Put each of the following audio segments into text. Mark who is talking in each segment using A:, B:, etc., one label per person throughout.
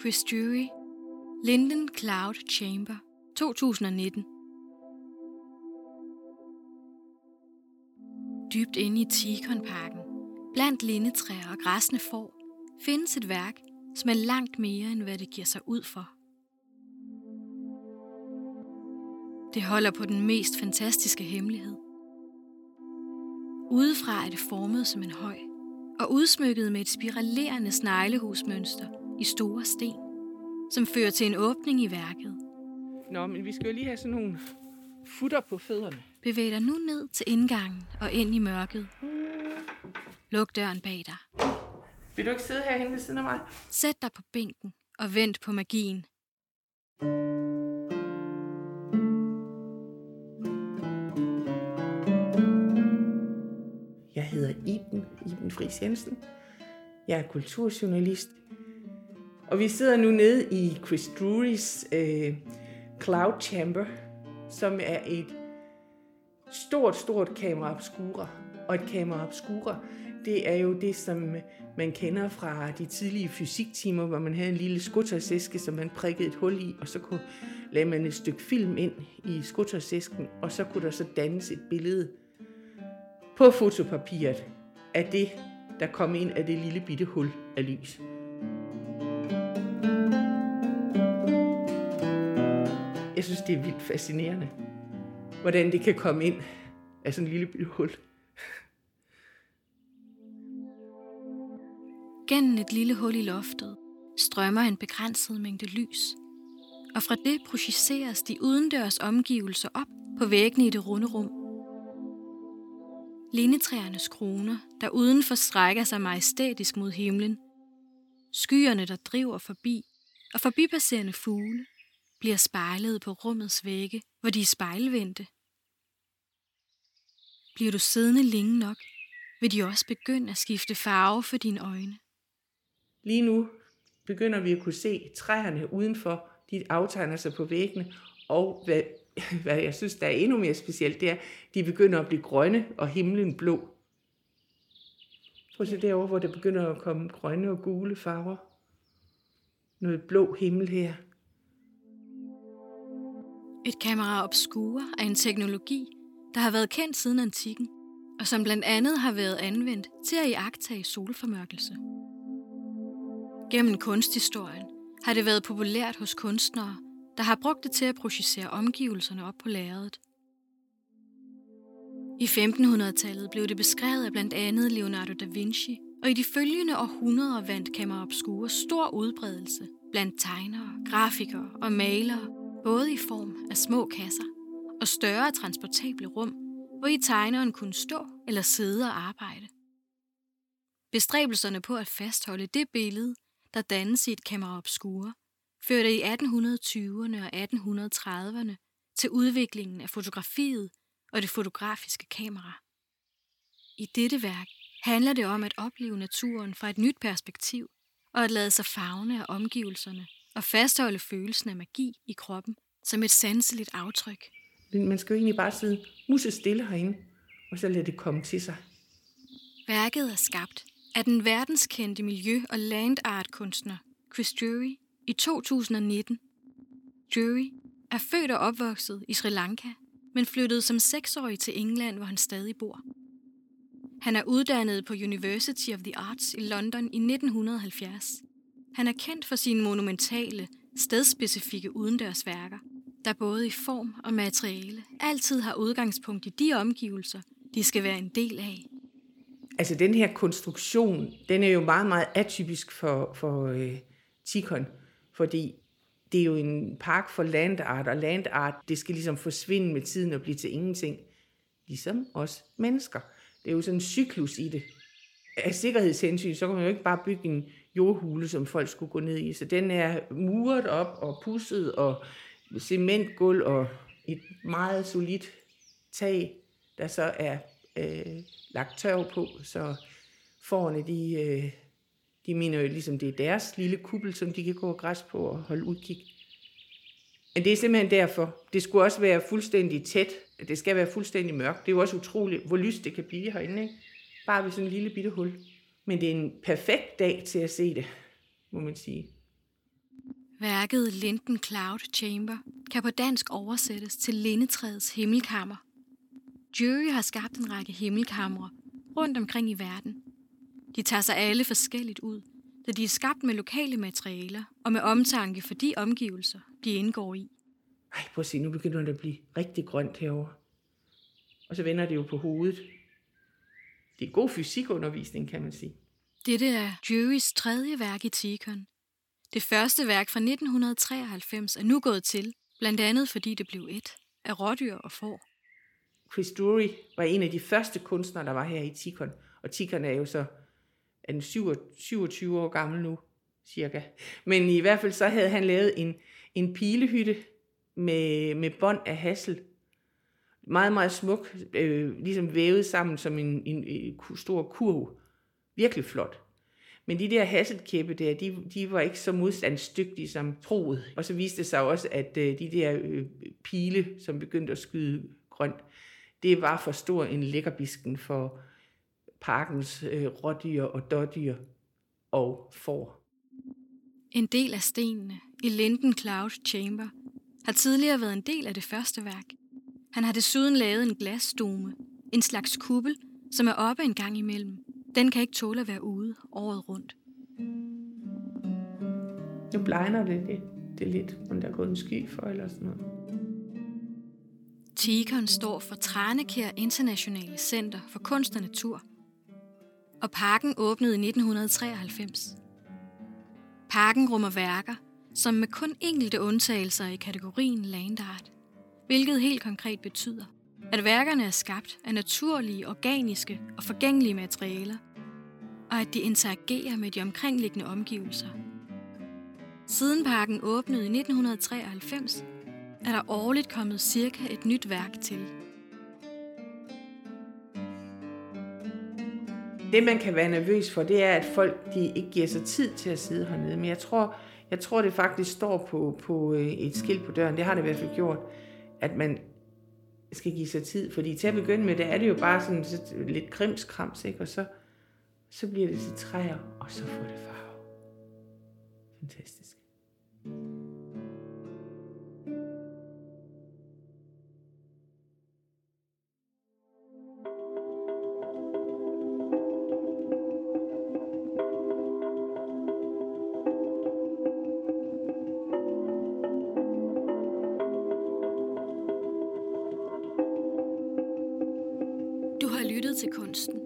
A: Chris Drury, Linden Cloud Chamber, 2019. Dybt inde i Tikonparken, blandt lindetræer og græsne får, findes et værk, som er langt mere end hvad det giver sig ud for. Det holder på den mest fantastiske hemmelighed. Udefra er det formet som en høj, og udsmykket med et spiralerende sneglehusmønster i store sten, som fører til en åbning i værket.
B: Nå, men vi skal jo lige have sådan nogle futter på fødderne.
A: Bevæg dig nu ned til indgangen og ind i mørket. Luk døren bag dig.
B: Vil du ikke sidde herhen ved siden af mig?
A: Sæt dig på bænken og vent på magien.
B: Jeg hedder Iben, Iben Friis Jensen. Jeg er kulturjournalist. Og vi sidder nu nede i Chris Drurys øh, Cloud Chamber, som er et stort, stort kamera obscura. Og et kamera obscura, det er jo det, som man kender fra de tidlige fysiktimer, hvor man havde en lille skuttersæske, som man prikkede et hul i, og så kunne lagde man et stykke film ind i skuttersæsken, og så kunne der så dannes et billede på fotopapiret af det, der kom ind af det lille bitte hul af lys. Jeg synes, det er vildt fascinerende, hvordan det kan komme ind af sådan en lille bitte hul.
A: Gennem et lille hul i loftet strømmer en begrænset mængde lys, og fra det projiceres de udendørs omgivelser op på væggene i det runde rum. Lindetræernes kroner, der udenfor strækker sig majestætisk mod himlen. Skyerne, der driver forbi, og forbipasserende fugle, bliver spejlet på rummets vægge, hvor de er spejlvendte. Bliver du siddende længe nok, vil de også begynde at skifte farve for dine øjne.
B: Lige nu begynder vi at kunne se træerne udenfor, de aftegner sig på væggene, og hvad, hvad jeg synes, der er endnu mere specielt, det er, de begynder at blive grønne, og himlen blå. Prøv at se derovre, hvor der begynder at komme grønne og gule farver. Noget blå himmel her.
A: Et kamera obscura er en teknologi, der har været kendt siden antikken, og som blandt andet har været anvendt til at iagtage solformørkelse. Gennem kunsthistorien har det været populært hos kunstnere, der har brugt det til at projicere omgivelserne op på lærredet. I 1500-tallet blev det beskrevet af blandt andet Leonardo da Vinci, og i de følgende århundreder vandt Camera Obscura stor udbredelse blandt tegnere, grafikere og malere, både i form af små kasser og større transportable rum, hvor i tegneren kunne stå eller sidde og arbejde. Bestræbelserne på at fastholde det billede, der dannes i et kamera obscure, førte i 1820'erne og 1830'erne til udviklingen af fotografiet og det fotografiske kamera. I dette værk handler det om at opleve naturen fra et nyt perspektiv og at lade sig fagne af omgivelserne og fastholde følelsen af magi i kroppen som et sanseligt aftryk.
B: Man skal jo egentlig bare sidde musse stille herinde, og så lade det komme til sig.
A: Værket er skabt af den verdenskendte miljø- og land art kunstner Chris Drury i 2019. Drury er født og opvokset i Sri Lanka, men flyttede som seksårig til England, hvor han stadig bor. Han er uddannet på University of the Arts i London i 1970. Han er kendt for sine monumentale, stedspecifikke udendørsværker, der både i form og materiale altid har udgangspunkt i de omgivelser, de skal være en del af.
B: Altså den her konstruktion, den er jo meget, meget atypisk for, for øh, Tikon, fordi det er jo en park for landart, og landart, det skal ligesom forsvinde med tiden og blive til ingenting. Ligesom os mennesker. Det er jo sådan en cyklus i det. Af sikkerhedshensyn, så kan man jo ikke bare bygge en jordhule, som folk skulle gå ned i. Så den er muret op og pusset og cementgulv og et meget solidt tag, der så er øh, lagt tørv på, så forerne de, øh, de mener jo ligesom, det er deres lille kuppel, som de kan gå og græs på og holde udkig. Men det er simpelthen derfor. Det skulle også være fuldstændig tæt. Det skal være fuldstændig mørkt. Det er jo også utroligt, hvor lyst det kan blive herinde. Ikke? Bare ved sådan en lille bitte hul. Men det er en perfekt dag til at se det, må man sige.
A: Værket Linden Cloud Chamber kan på dansk oversættes til lindetræets himmelkammer. Jury har skabt en række himmelkamre rundt omkring i verden. De tager sig alle forskelligt ud, da de er skabt med lokale materialer og med omtanke for de omgivelser, de indgår i.
B: Ej, prøv at se, nu begynder det at blive rigtig grønt herover. Og så vender det jo på hovedet. Det er god fysikundervisning, kan man sige.
A: Dette er Jurys tredje værk i Tikon. Det første værk fra 1993 er nu gået til, blandt andet fordi det blev et af rådyr og får.
B: Chris Drury var en af de første kunstnere, der var her i Tikon. Og Tikon er jo så er den 27 år gammel nu, cirka. Men i hvert fald så havde han lavet en, en pilehytte med, med bånd af hassel. Meget, meget smuk, øh, ligesom vævet sammen som en, en, en stor kurv. Virkelig flot. Men de der hasselkæppe der, de, de var ikke så modstandsdygtige som troet. Og så viste det sig også, at øh, de der øh, pile, som begyndte at skyde grønt, det var for stor en lækkerbisken for parkens øh, rådyr og dårdyr og får.
A: En del af stenene i Linden Cloud Chamber har tidligere været en del af det første værk. Han har desuden lavet en glasstome, en slags kuppel, som er oppe en gang imellem. Den kan ikke tåle at være ude året rundt.
B: Nu blegner det lidt. Det er lidt, om der er gået en sky for eller sådan noget.
A: Tikon står for Tranekær Internationale Center for Kunst og Natur, og parken åbnede i 1993. Parken rummer værker, som med kun enkelte undtagelser i kategorien land art, hvilket helt konkret betyder, at værkerne er skabt af naturlige, organiske og forgængelige materialer, og at de interagerer med de omkringliggende omgivelser. Siden parken åbnede i 1993, er der årligt kommet cirka et nyt værk til.
B: Det, man kan være nervøs for, det er, at folk de ikke giver sig tid til at sidde hernede. Men jeg tror, jeg tror det faktisk står på, på øh, et skilt på døren. Det har det i hvert fald gjort, at man skal give sig tid. Fordi til at begynde med, der er det jo bare sådan lidt krimskrams, ikke? Og så, så bliver det til træer, og så får det farve. Fantastisk.
A: thank you lyttet til kunsten.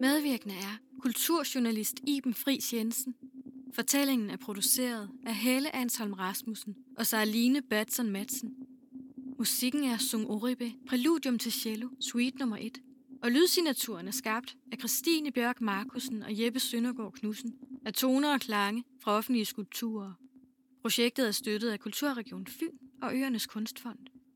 A: Medvirkende er kulturjournalist Iben Fris Jensen. Fortællingen er produceret af Helle Ansholm Rasmussen og Sarline Batson Madsen. Musikken er Sung Oribe, Præludium til cello, suite nummer 1. Og lydsignaturen er skabt af Christine Bjørk Markusen og Jeppe Søndergaard Knudsen af toner og klange fra offentlige skulpturer. Projektet er støttet af Kulturregion Fyn og Øernes Kunstfond.